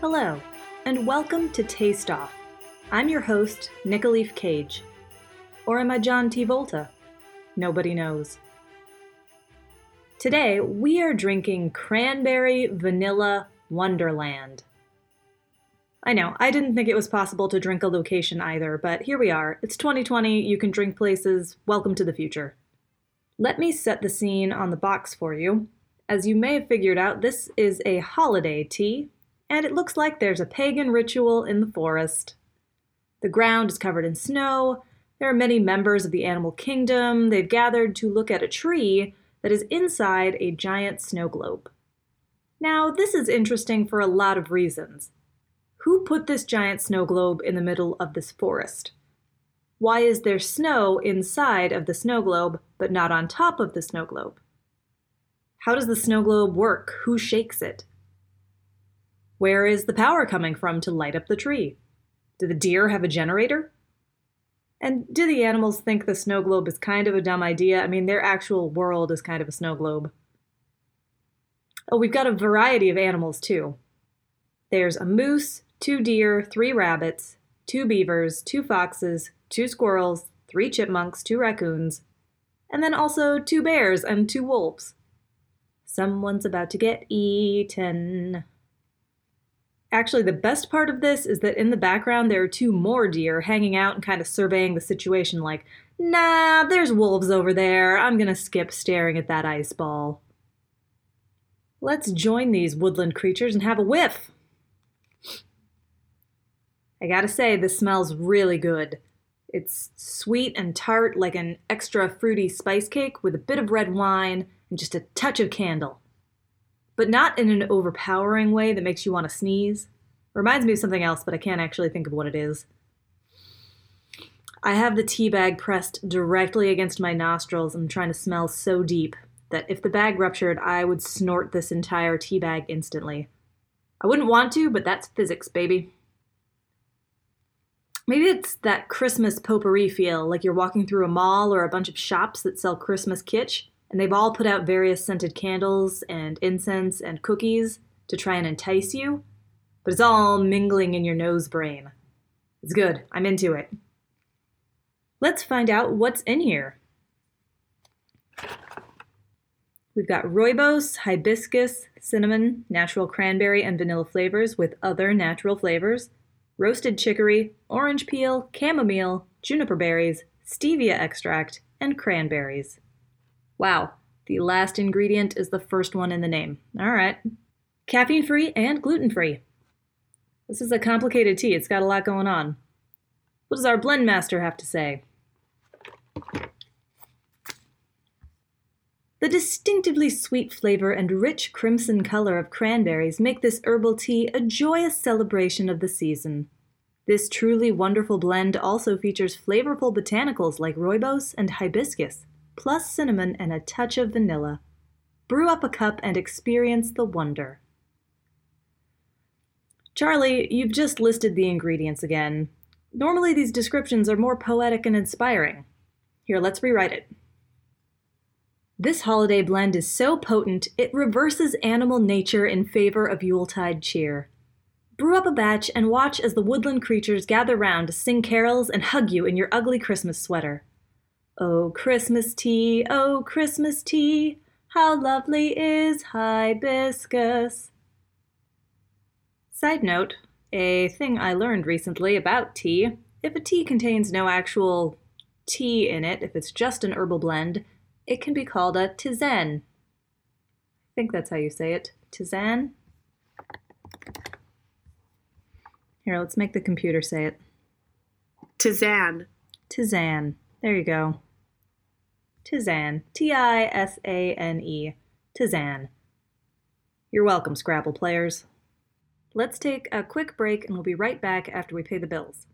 Hello, and welcome to Taste Off. I'm your host, Nicoleaf Cage. Or am I John T. Volta? Nobody knows. Today, we are drinking Cranberry Vanilla Wonderland. I know, I didn't think it was possible to drink a location either, but here we are. It's 2020, you can drink places. Welcome to the future. Let me set the scene on the box for you. As you may have figured out, this is a holiday tea, and it looks like there's a pagan ritual in the forest. The ground is covered in snow. There are many members of the animal kingdom. They've gathered to look at a tree that is inside a giant snow globe. Now, this is interesting for a lot of reasons. Who put this giant snow globe in the middle of this forest? Why is there snow inside of the snow globe, but not on top of the snow globe? How does the snow globe work? Who shakes it? Where is the power coming from to light up the tree? Do the deer have a generator? And do the animals think the snow globe is kind of a dumb idea? I mean, their actual world is kind of a snow globe. Oh, we've got a variety of animals too. There's a moose, two deer, three rabbits, two beavers, two foxes, two squirrels, three chipmunks, two raccoons, and then also two bears and two wolves. Someone's about to get eaten. Actually, the best part of this is that in the background there are two more deer hanging out and kind of surveying the situation like, nah, there's wolves over there. I'm gonna skip staring at that ice ball. Let's join these woodland creatures and have a whiff. I gotta say, this smells really good. It's sweet and tart like an extra fruity spice cake with a bit of red wine and just a touch of candle but not in an overpowering way that makes you want to sneeze. Reminds me of something else, but I can't actually think of what it is. I have the tea bag pressed directly against my nostrils and trying to smell so deep that if the bag ruptured, I would snort this entire tea bag instantly. I wouldn't want to, but that's physics, baby. Maybe it's that Christmas potpourri feel, like you're walking through a mall or a bunch of shops that sell Christmas kitsch, and they've all put out various scented candles and incense and cookies to try and entice you, but it's all mingling in your nose brain. It's good. I'm into it. Let's find out what's in here. We've got rooibos, hibiscus, cinnamon, natural cranberry, and vanilla flavors with other natural flavors, roasted chicory, orange peel, chamomile, juniper berries, stevia extract, and cranberries. Wow, the last ingredient is the first one in the name. All right. Caffeine free and gluten free. This is a complicated tea, it's got a lot going on. What does our blend master have to say? The distinctively sweet flavor and rich crimson color of cranberries make this herbal tea a joyous celebration of the season. This truly wonderful blend also features flavorful botanicals like rooibos and hibiscus, plus cinnamon and a touch of vanilla. Brew up a cup and experience the wonder. Charlie, you've just listed the ingredients again. Normally, these descriptions are more poetic and inspiring. Here, let's rewrite it. This holiday blend is so potent, it reverses animal nature in favor of Yuletide cheer. Brew up a batch and watch as the woodland creatures gather round to sing carols and hug you in your ugly Christmas sweater. Oh, Christmas tea, oh, Christmas tea, how lovely is hibiscus. Side note a thing I learned recently about tea if a tea contains no actual tea in it, if it's just an herbal blend, it can be called a tisane. I think that's how you say it. Tisane? Here, let's make the computer say it. Tisane. Tisane. There you go. Tisane. T I S A N E. Tisane. You're welcome, Scrabble players. Let's take a quick break and we'll be right back after we pay the bills.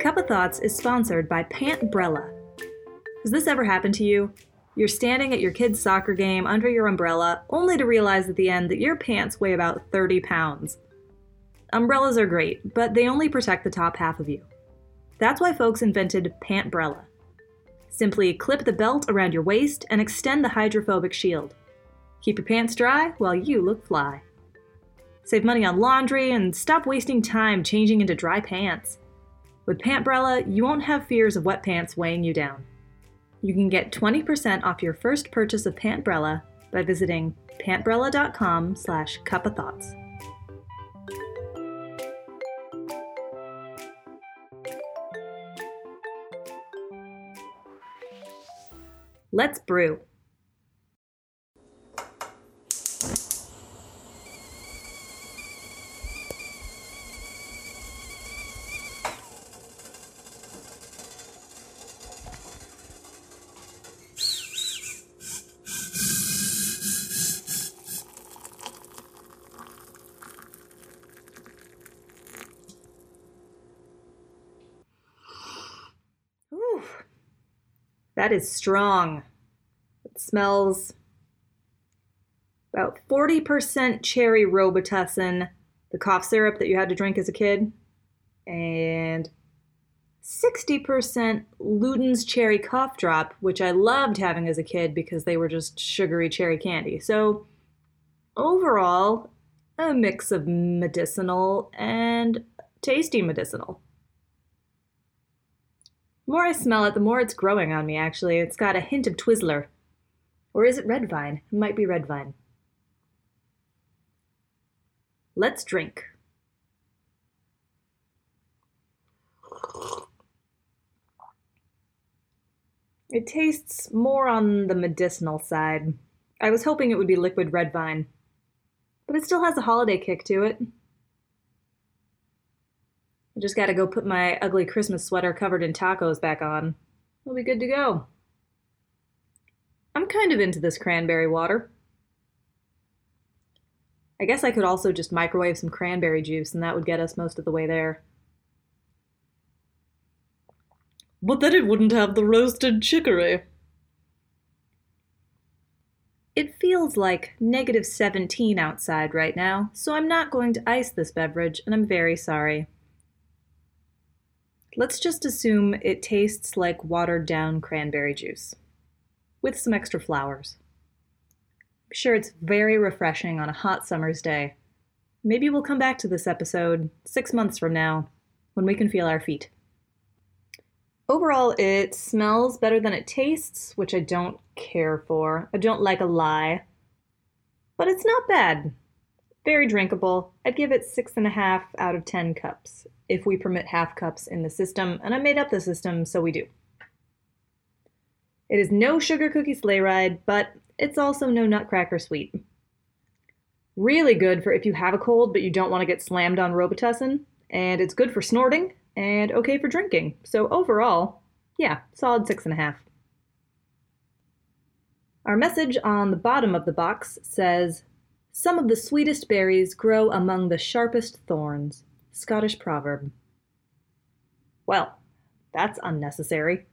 Cup of Thoughts is sponsored by Pantbrella. Has this ever happened to you? You're standing at your kid's soccer game under your umbrella, only to realize at the end that your pants weigh about 30 pounds. Umbrellas are great, but they only protect the top half of you. That's why folks invented Pantbrella. Simply clip the belt around your waist and extend the hydrophobic shield. Keep your pants dry while you look fly. Save money on laundry and stop wasting time changing into dry pants. With Pantbrella, you won't have fears of wet pants weighing you down. You can get 20% off your first purchase of Pantbrella by visiting pantbrella.com slash cup of thoughts. Let's brew. That is strong. It smells about 40% cherry Robitussin, the cough syrup that you had to drink as a kid, and 60% Luden's cherry cough drop, which I loved having as a kid because they were just sugary cherry candy. So, overall, a mix of medicinal and tasty medicinal. The more I smell it, the more it's growing on me, actually. It's got a hint of Twizzler. Or is it red vine? It might be red vine. Let's drink. It tastes more on the medicinal side. I was hoping it would be liquid red vine, but it still has a holiday kick to it. Just gotta go put my ugly Christmas sweater covered in tacos back on. We'll be good to go. I'm kind of into this cranberry water. I guess I could also just microwave some cranberry juice and that would get us most of the way there. But then it wouldn't have the roasted chicory. It feels like negative 17 outside right now, so I'm not going to ice this beverage, and I'm very sorry. Let's just assume it tastes like watered down cranberry juice, with some extra flowers. I'm sure it's very refreshing on a hot summer's day. Maybe we'll come back to this episode six months from now when we can feel our feet. Overall, it smells better than it tastes, which I don't care for. I don't like a lie. But it's not bad. Very drinkable. I'd give it six and a half out of ten cups, if we permit half cups in the system, and I made up the system, so we do. It is no sugar cookie sleigh ride, but it's also no nutcracker sweet. Really good for if you have a cold but you don't want to get slammed on Robitussin, and it's good for snorting and okay for drinking. So overall, yeah, solid six and a half. Our message on the bottom of the box says, Some of the sweetest berries grow among the sharpest thorns. Scottish proverb. Well, that's unnecessary.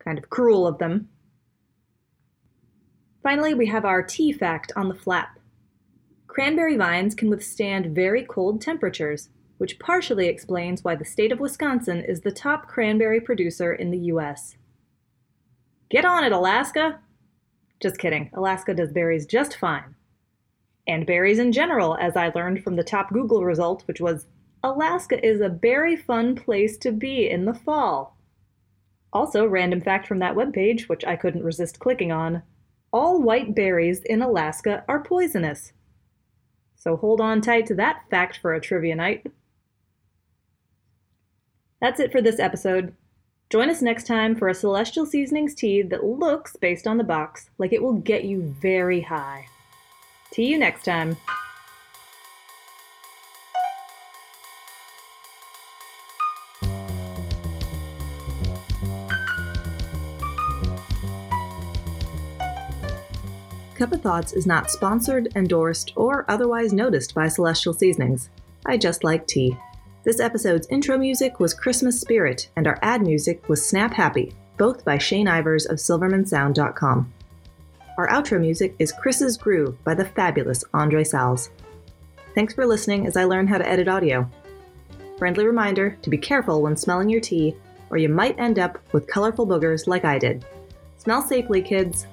Kind of cruel of them. Finally, we have our tea fact on the flap. Cranberry vines can withstand very cold temperatures, which partially explains why the state of Wisconsin is the top cranberry producer in the US. Get on it, Alaska! Just kidding, Alaska does berries just fine. And berries in general, as I learned from the top Google result, which was Alaska is a very fun place to be in the fall. Also, random fact from that webpage, which I couldn't resist clicking on all white berries in Alaska are poisonous. So hold on tight to that fact for a trivia night. That's it for this episode. Join us next time for a Celestial Seasonings tea that looks, based on the box, like it will get you very high. See you next time. Cup of Thoughts is not sponsored, endorsed, or otherwise noticed by Celestial Seasonings. I just like tea. This episode's intro music was Christmas Spirit, and our ad music was Snap Happy, both by Shane Ivers of SilvermanSound.com. Our outro music is Chris's Groove by the fabulous Andre Salz. Thanks for listening as I learn how to edit audio. Friendly reminder to be careful when smelling your tea or you might end up with colorful boogers like I did. Smell safely, kids.